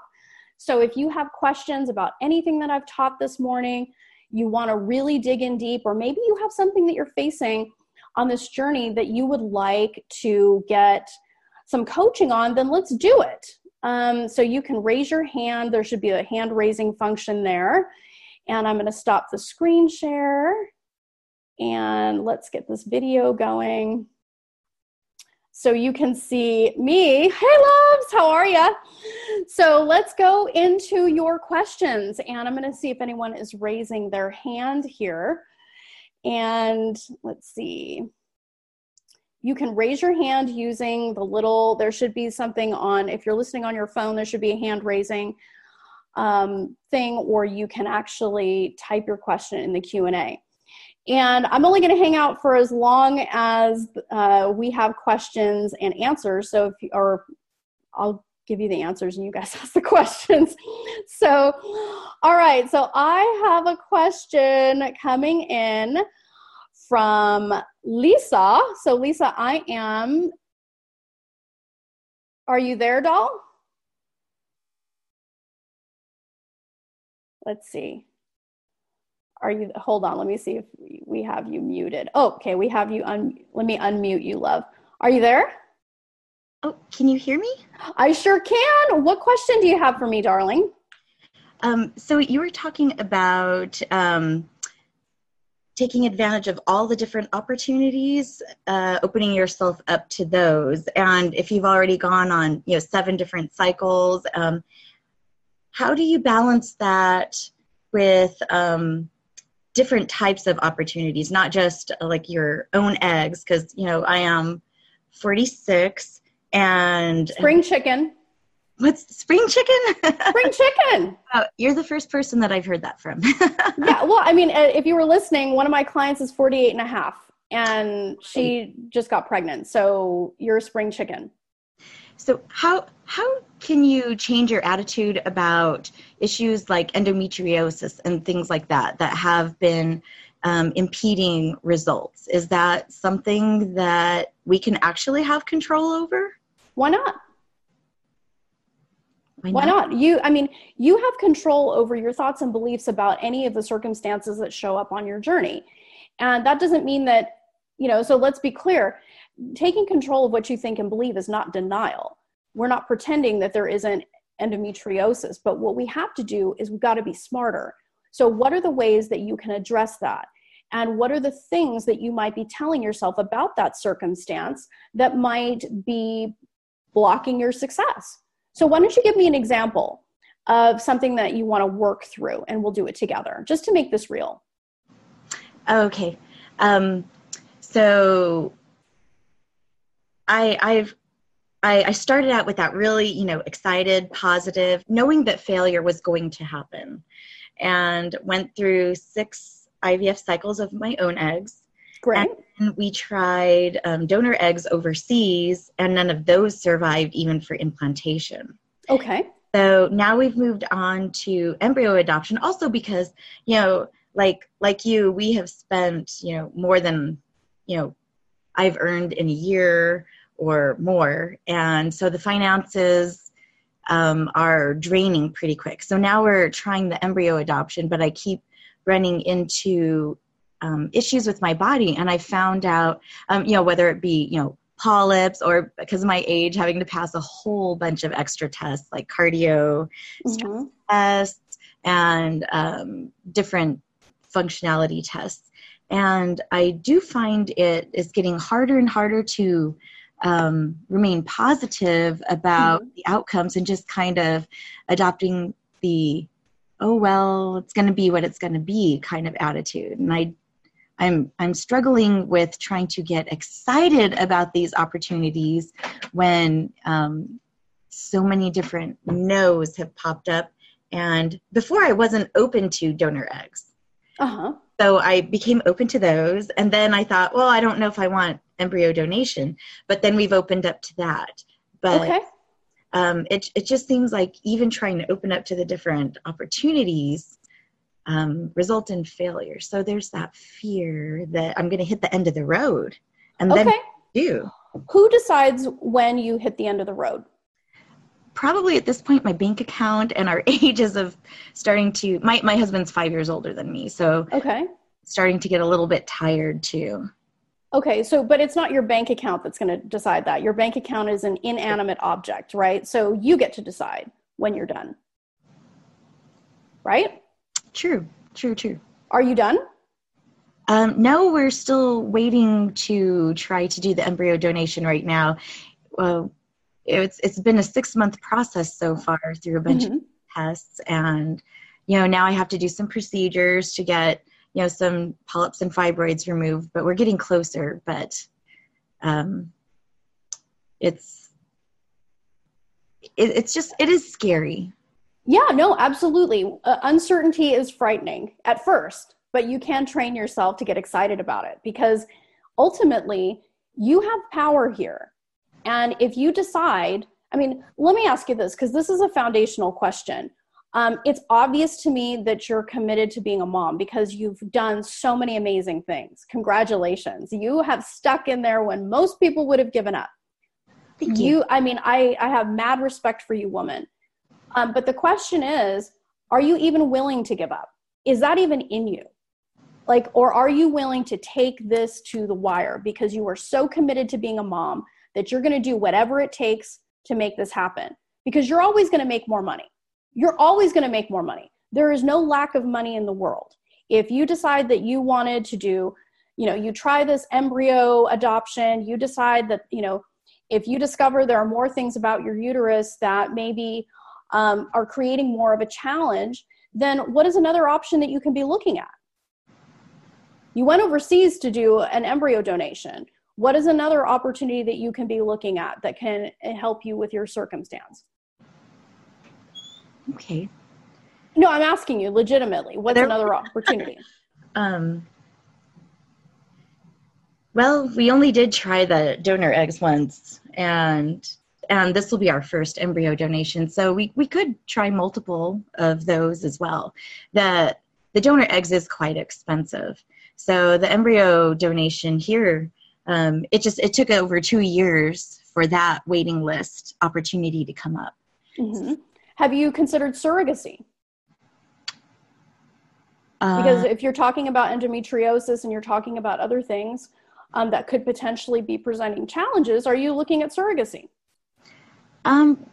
A: So if you have questions about anything that I've taught this morning, you want to really dig in deep, or maybe you have something that you're facing on this journey that you would like to get some coaching on, then let's do it. Um, so you can raise your hand. There should be a hand raising function there. And I'm going to stop the screen share and let's get this video going so you can see me. Hey, loves, how are you? So let's go into your questions, and I'm going to see if anyone is raising their hand here. And let's see. You can raise your hand using the little, there should be something on, if you're listening on your phone, there should be a hand raising um, thing, or you can actually type your question in the Q&A. And I'm only going to hang out for as long as uh, we have questions and answers. So, if you, or I'll give you the answers and you guys ask the questions. So, all right. So, I have a question coming in from Lisa. So, Lisa, I am. Are you there, doll? Let's see. Are you hold on let me see if we have you muted. Oh, okay we have you un let me unmute you love. Are you there?
B: Oh can you hear me?
A: I sure can. What question do you have for me darling?
B: Um, so you were talking about um, taking advantage of all the different opportunities uh, opening yourself up to those. And if you've already gone on you know seven different cycles um, how do you balance that with um, different types of opportunities, not just uh, like your own eggs, because you know I am 46 and
A: spring chicken.
B: What's spring chicken?
A: spring chicken.
B: Oh, you're the first person that I've heard that from.
A: yeah, well, I mean, uh, if you were listening, one of my clients is 48 and a half and she just got pregnant. So you're a spring chicken.
B: So how how can you change your attitude about issues like endometriosis and things like that that have been um, impeding results? Is that something that we can actually have control over?
A: Why not? Why not? Why not? You, I mean, you have control over your thoughts and beliefs about any of the circumstances that show up on your journey. And that doesn't mean that, you know, so let's be clear taking control of what you think and believe is not denial. We're not pretending that there isn't endometriosis, but what we have to do is we've got to be smarter. So, what are the ways that you can address that? And what are the things that you might be telling yourself about that circumstance that might be blocking your success? So, why don't you give me an example? of something that you want to work through, and we'll do it together just to make this real.
B: Okay. Um, so I, I've I, I started out with that really, you know, excited, positive, knowing that failure was going to happen, and went through six IVF cycles of my own eggs.
A: Great.
B: And we tried um, donor eggs overseas, and none of those survived even for implantation.
A: Okay.
B: So now we've moved on to embryo adoption, also because you know, like like you, we have spent you know more than you know I've earned in a year or more. And so the finances um, are draining pretty quick. So now we're trying the embryo adoption, but I keep running into um, issues with my body. And I found out, um, you know, whether it be, you know, polyps or because of my age, having to pass a whole bunch of extra tests like cardio mm-hmm. tests and um, different functionality tests. And I do find it is getting harder and harder to um, remain positive about mm-hmm. the outcomes and just kind of adopting the oh well it's going to be what it's going to be kind of attitude and i i'm i'm struggling with trying to get excited about these opportunities when um, so many different no's have popped up and before i wasn't open to donor eggs
A: uh-huh
B: so I became open to those. And then I thought, well, I don't know if I want embryo donation, but then we've opened up to that. But
A: okay.
B: um, it, it just seems like even trying to open up to the different opportunities um, result in failure. So there's that fear that I'm going to hit the end of the road. And then
A: okay.
B: do.
A: Who decides when you hit the end of the road?
B: probably at this point my bank account and our ages of starting to my, my husband's five years older than me so
A: okay
B: starting to get a little bit tired too
A: okay so but it's not your bank account that's going to decide that. Your bank account is an inanimate object right? So you get to decide when you're done. Right?
B: True true true.
A: Are you done?
B: Um, no we're still waiting to try to do the embryo donation right now. Well it's it's been a six month process so far through a bunch mm-hmm. of tests and you know now i have to do some procedures to get you know some polyps and fibroids removed but we're getting closer but um it's it, it's just it is scary.
A: Yeah no absolutely. Uh, uncertainty is frightening at first but you can train yourself to get excited about it because ultimately you have power here. And if you decide, I mean, let me ask you this because this is a foundational question. Um, it's obvious to me that you're committed to being a mom because you've done so many amazing things. Congratulations. You have stuck in there when most people would have given up.
B: Thank you. you
A: I mean, I, I have mad respect for you, woman. Um, but the question is, are you even willing to give up? Is that even in you? Like, or are you willing to take this to the wire because you are so committed to being a mom that you're going to do whatever it takes to make this happen because you're always going to make more money. You're always going to make more money. There is no lack of money in the world. If you decide that you wanted to do, you know, you try this embryo adoption, you decide that, you know, if you discover there are more things about your uterus that maybe um, are creating more of a challenge, then what is another option that you can be looking at? You went overseas to do an embryo donation what is another opportunity that you can be looking at that can help you with your circumstance
B: okay.
A: No i'm asking you legitimately what's there, another opportunity?
B: Um well we only did try the donor eggs once and and this will be our first embryo donation. So we, we could try multiple of those as well. The the donor eggs is quite expensive. So the embryo donation here um, it just it took over two years for that waiting list opportunity to come up.
A: Mm-hmm. Have you considered surrogacy? because uh, if you're talking about endometriosis and you're talking about other things um, that could potentially be presenting challenges, are you looking at surrogacy?
B: Um,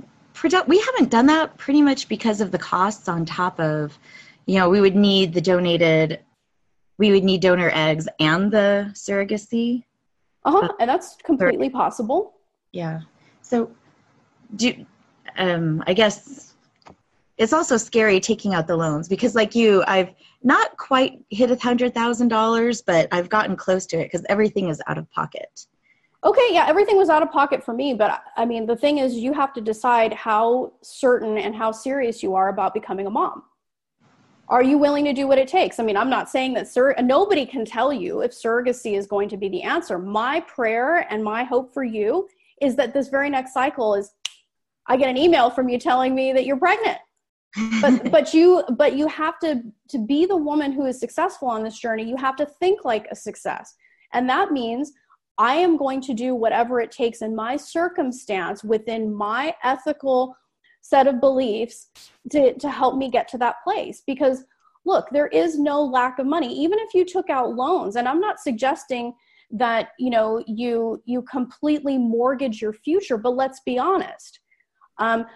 B: we haven't done that pretty much because of the costs on top of, you know, we would need the donated, we would need donor eggs and the surrogacy.
A: Uh-huh. Uh, and that's completely possible.
B: Yeah. So do um I guess it's also scary taking out the loans because like you i've not quite hit a hundred thousand dollars but i've gotten close to it because everything is out of pocket.
A: Okay yeah everything was out of pocket for me but i mean the thing is you have to decide how certain and how serious you are about becoming a mom. Are you willing to do what it takes? I mean i'm not saying that nobody can tell you if surrogacy is going to be the answer. My prayer and my hope for you is that this very next cycle is i get an email from you telling me that you're pregnant but but you but you have to to be the woman who is successful on this journey you have to think like a success. And that means i am going to do whatever it takes in my circumstance within my ethical set of beliefs to to help me get to that place. Because look there is no lack of money. Even if you took out loans and i'm not suggesting that you know you you completely mortgage your future but let's be honest um,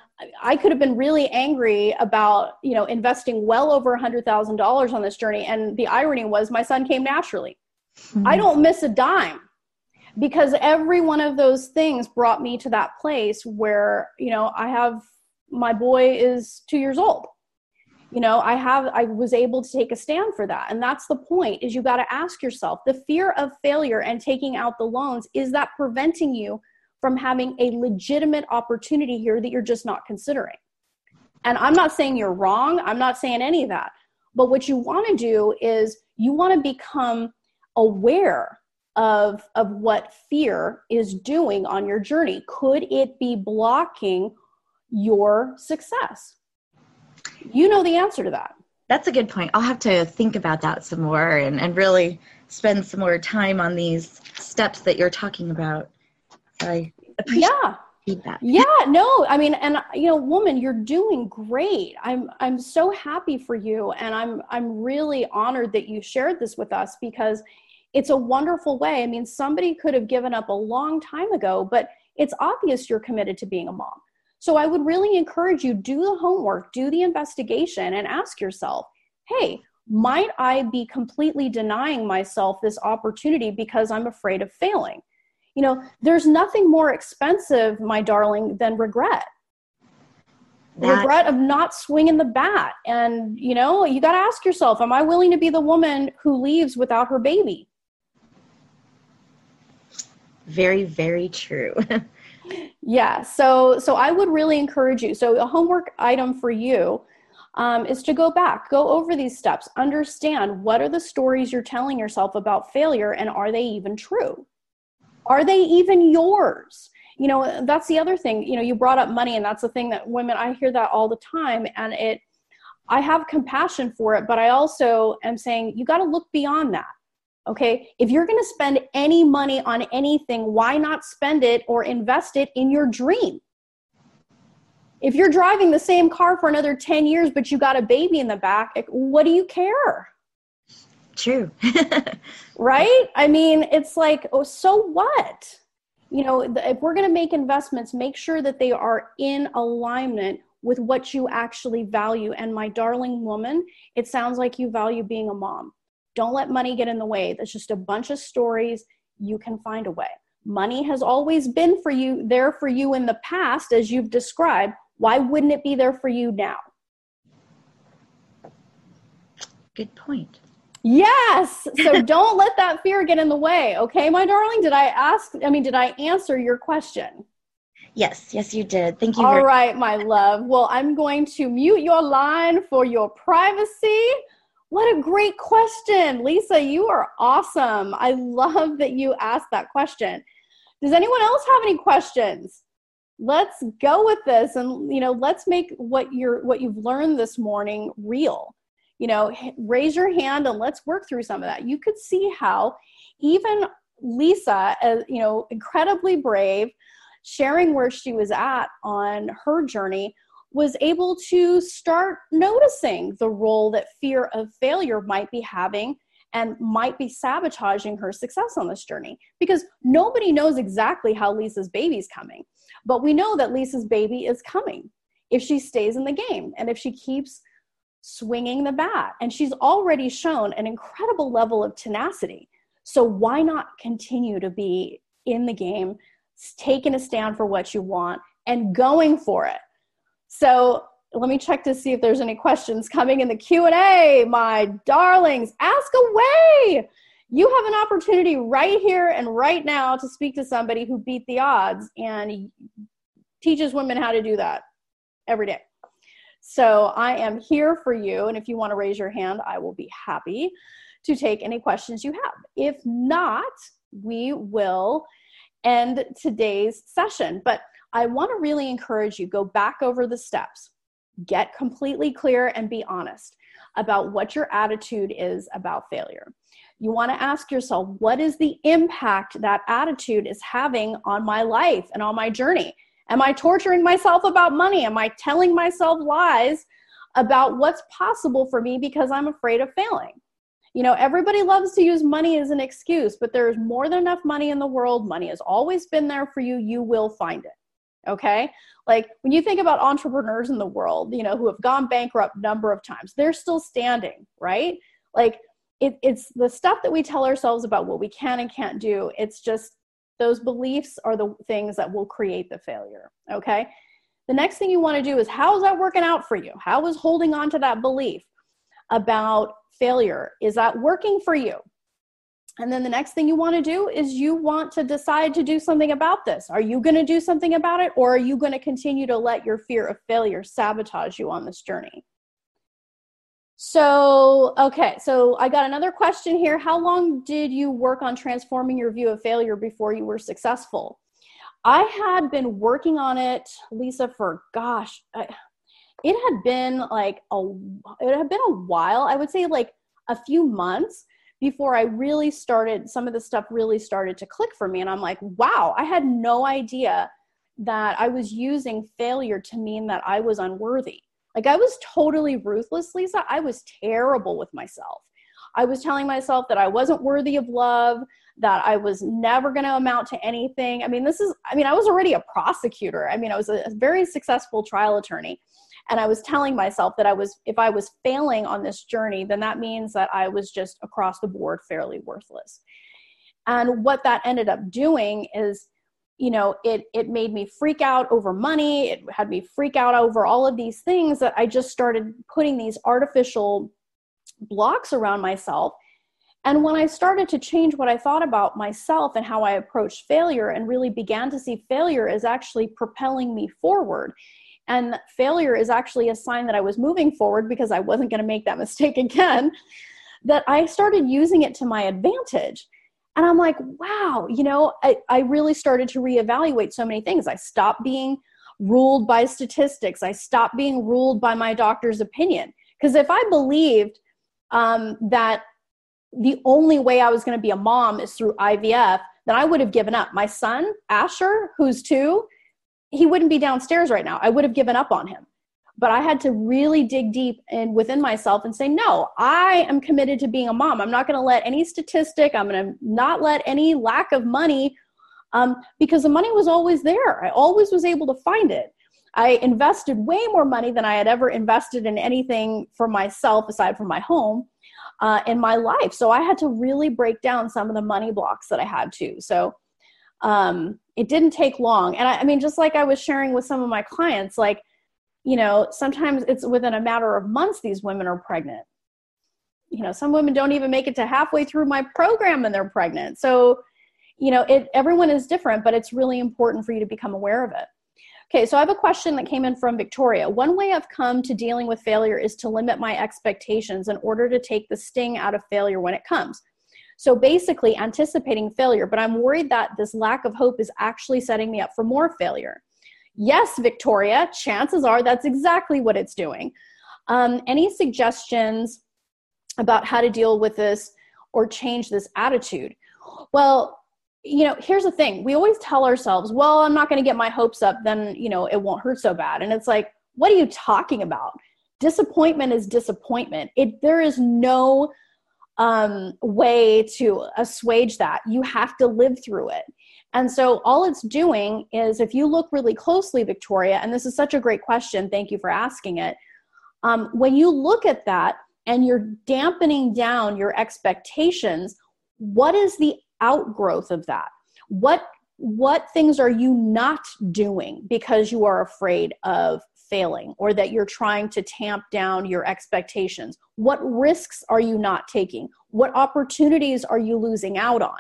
A: I could have been really angry about, you know, investing well over a hundred thousand dollars on this journey. And the irony was my son came naturally. Mm-hmm. I don't miss a dime because every one of those things brought me to that place where, you know, I have my boy is two years old. You know, I have I was able to take a stand for that. And that's the point is you got to ask yourself, the fear of failure and taking out the loans, is that preventing you from having a legitimate opportunity here that you're just not considering. And I'm not saying you're wrong, I'm not saying any of that. But what you want to do is you want to become aware of, of what fear is doing on your journey. Could it be blocking your success? You know the answer to that.
B: That's a good point. I'll have to think about that some more and, and really spend some more time on these steps that you're talking about. I appreciate yeah. feedback.
A: Yeah, no, I mean, and you know, woman, you're doing great. I'm I'm so happy for you, and I'm I'm really honored that you shared this with us because it's a wonderful way. I mean, somebody could have given up a long time ago, but it's obvious you're committed to being a mom. So I would really encourage you do the homework, do the investigation, and ask yourself, hey. Might I be completely denying myself this opportunity because I'm afraid of failing? You know there's nothing more expensive my darling than regret. That, regret of not swinging the bat. And you know you got to ask yourself am i willing to be the woman who leaves without her baby?
B: Very very true.
A: Yeah so so i would really encourage you. So a homework item for you um, is to go back go over these steps understand what are the stories you're telling yourself about failure and are they even true are they even yours? You know, that's the other thing. You know, you brought up money, and that's the thing that women, I hear that all the time. And it, I have compassion for it, but I also am saying you got to look beyond that. Okay. If you're going to spend any money on anything, why not spend it or invest it in your dream? If you're driving the same car for another 10 years, but you got a baby in the back, what do you care?
B: True.
A: right? I mean, it's like, oh, so what? You know, if we're going to make investments, make sure that they are in alignment with what you actually value. And my darling woman, it sounds like you value being a mom. Don't let money get in the way. That's just a bunch of stories. You can find a way. Money has always been for you, there for you in the past, as you've described. Why wouldn't it be there for you now?
B: Good point.
A: Yes. So don't let that fear get in the way. Okay, my darling. Did I ask? I mean, did I answer your question?
B: Yes, yes, you did. Thank you.
A: All right, my love. Well, I'm going to mute your line for your privacy. What a great question. Lisa, you are awesome. I love that you asked that question. Does anyone else have any questions? Let's go with this and you know, let's make what you're what you've learned this morning real you know raise your hand and let's work through some of that you could see how even lisa as you know incredibly brave sharing where she was at on her journey was able to start noticing the role that fear of failure might be having and might be sabotaging her success on this journey because nobody knows exactly how Lisa's baby's coming. But we know that Lisa's baby is coming if she stays in the game and if she keeps swinging the bat. And she's already shown an incredible level of tenacity. So why not continue to be in the game, taking a stand for what you want and going for it? So let me check to see if there's any questions coming in the q&a my darlings ask away you have an opportunity right here and right now to speak to somebody who beat the odds and teaches women how to do that every day so i am here for you and if you want to raise your hand i will be happy to take any questions you have if not we will end today's session but i want to really encourage you go back over the steps get completely clear and be honest about what your attitude is about failure. You want to ask yourself, what is the impact that attitude is having on my life and on my journey? Am I torturing myself about money? Am I telling myself lies about what's possible for me because I'm afraid of failing? You know, everybody loves to use money as an excuse, but there's more than enough money in the world. Money has always been there for you. You will find it okay like when you think about entrepreneurs in the world you know who have gone bankrupt number of times they're still standing right like it, it's the stuff that we tell ourselves about what we can and can't do it's just those beliefs are the things that will create the failure okay the next thing you want to do is how is that working out for you how is holding on to that belief about failure is that working for you and then the next thing you want to do is you want to decide to do something about this. Are you going to do something about it or are you going to continue to let your fear of failure sabotage you on this journey? So, okay, so I got another question here. How long did you work on transforming your view of failure before you were successful? I had been working on it, Lisa, for gosh, I, it had been like a it had been a while. I would say like a few months before I really started, some of the stuff really started to click for me. And I'm like, wow, I had no idea that I was using failure to mean that I was unworthy. Like I was totally ruthless, Lisa. I was terrible with myself. I was telling myself that I wasn't worthy of love, that I was never going to amount to anything. I mean, this is, I mean, I was already a prosecutor. I mean, I was a very successful trial attorney and i was telling myself that i was if i was failing on this journey then that means that i was just across the board fairly worthless and what that ended up doing is you know it it made me freak out over money it had me freak out over all of these things that i just started putting these artificial blocks around myself and when I started to change what I thought about myself and how I approached failure and really began to see failure as actually propelling me forward and failure is actually a sign that I was moving forward because I wasn't going to make that mistake again. That I started using it to my advantage. And I'm like, wow, you know, I, I really started to reevaluate so many things. I stopped being ruled by statistics, I stopped being ruled by my doctor's opinion. Because if I believed um, that the only way I was going to be a mom is through IVF, then I would have given up. My son, Asher, who's two, he wouldn't be downstairs right now. I would have given up on him. But I had to really dig deep and within myself and say, no, I am committed to being a mom. I'm not going to let any statistic, I'm going to not let any lack of money, um, because the money was always there. I always was able to find it. I invested way more money than I had ever invested in anything for myself aside from my home uh, in my life. So I had to really break down some of the money blocks that I had to. So um, it didn't take long. And I, I mean, just like I was sharing with some of my clients, like, you know, sometimes it's within a matter of months these women are pregnant. You know, some women don't even make it to halfway through my program and they're pregnant. So, you know, it everyone is different, but it's really important for you to become aware of it. Okay, so I have a question that came in from Victoria. One way I've come to dealing with failure is to limit my expectations in order to take the sting out of failure when it comes. So basically, anticipating failure, but I'm worried that this lack of hope is actually setting me up for more failure. Yes, Victoria, chances are that's exactly what it's doing. Um, any suggestions about how to deal with this or change this attitude? Well, you know, here's the thing. We always tell ourselves, well, I'm not going to get my hopes up, then, you know, it won't hurt so bad. And it's like, what are you talking about? Disappointment is disappointment. It there is no um, way to assuage that. You have to live through it. And so, all it's doing is if you look really closely, Victoria, and this is such a great question, thank you for asking it. Um, when you look at that and you're dampening down your expectations, what is the outgrowth of that? What what things are you not doing because you are afraid of failing or that you're trying to tamp down your expectations? What risks are you not taking? What opportunities are you losing out on?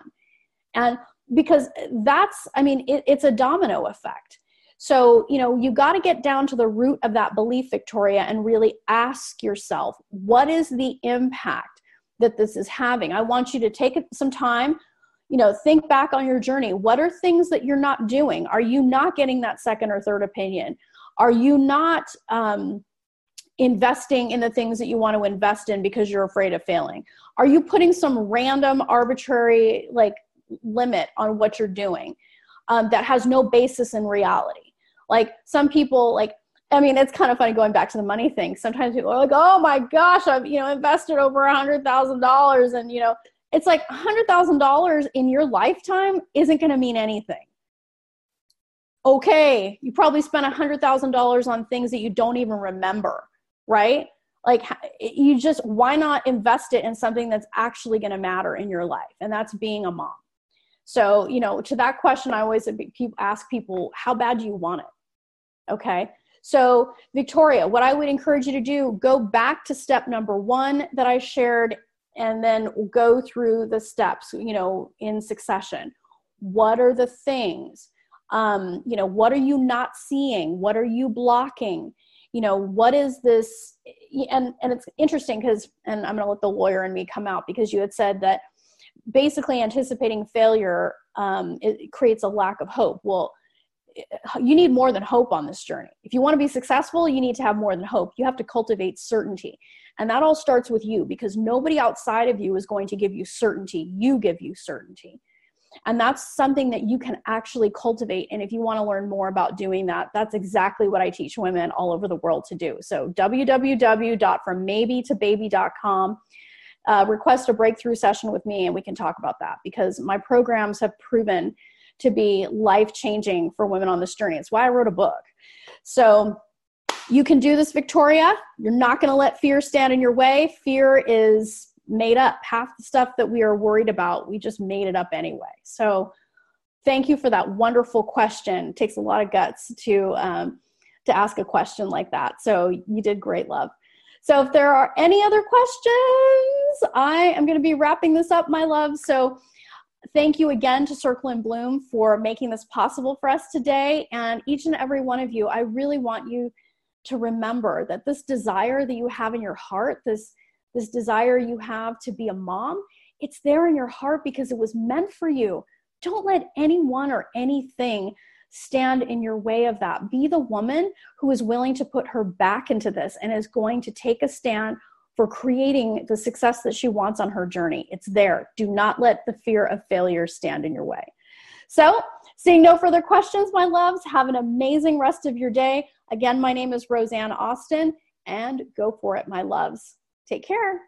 A: And because that's, I mean, it, it's a domino effect. So, you know, you got to get down to the root of that belief, Victoria, and really ask yourself, what is the impact that this is having? I want you to take some time, you know, think back on your journey. What are things that you're not doing? Are you not getting that second or third opinion? Are you not um, investing in the things that you want to invest in because you're afraid of failing? Are you putting some random, arbitrary, like, limit on what you're doing um, that has no basis in reality? Like some people like I mean, it's kind of funny going back to the money thing. Sometimes people are like, "Oh my gosh, I've you know invested over a hundred thousand dollars," and you know, it's like a hundred thousand dollars in your lifetime isn't going to mean anything. Okay, you probably spent a hundred thousand dollars on things that you don't even remember, right? Like you just why not invest it in something that's actually going to matter in your life, and that's being a mom. So you know, to that question, I always ask people, "How bad do you want it?" Okay. So, Victoria, what I would encourage you to do, go back to step number one that I shared and then go through the steps, you know, in succession. What are the things? Um, you know, what are you not seeing? What are you blocking? You know, what is this? And and it's interesting because, and I'm going to let the lawyer in me come out because you had said that basically anticipating failure um, it creates a lack of hope. Well, you need more than hope on this journey. If you want to be successful, you need to have more than hope. You have to cultivate certainty. And that all starts with you because nobody outside of you is going to give you certainty. You give you certainty. And that's something that you can actually cultivate. And if you want to learn more about doing that, that's exactly what I teach women all over the world to do. So www.frommaybe2baby.com. Uh, request a breakthrough session with me and we can talk about that because my programs have proven to be life changing for women on this journey. It's why I wrote a book. So you can do this, Victoria. You're not going to let fear stand in your way. Fear is made up. Half the stuff that we are worried about, we just made it up anyway. So thank you for that wonderful question. It takes a lot of guts to um, to ask a question like that. So you did great, love. So if there are any other questions, I am going to be wrapping this up, my love. So Thank you again to Circle and Bloom for making this possible for us today. And each and every one of you, I really want you to remember that this desire that you have in your heart, this, this desire you have to be a mom, it's there in your heart because it was meant for you. Don't let anyone or anything stand in your way of that. Be the woman who is willing to put her back into this and is going to take a stand for creating the success that she wants on her journey. It's there. Do not let the fear of failure stand in your way. So, seeing no further questions, my loves, have an amazing rest of your day. Again, my name is Rosanne Austin, and go for it, my loves. Take care.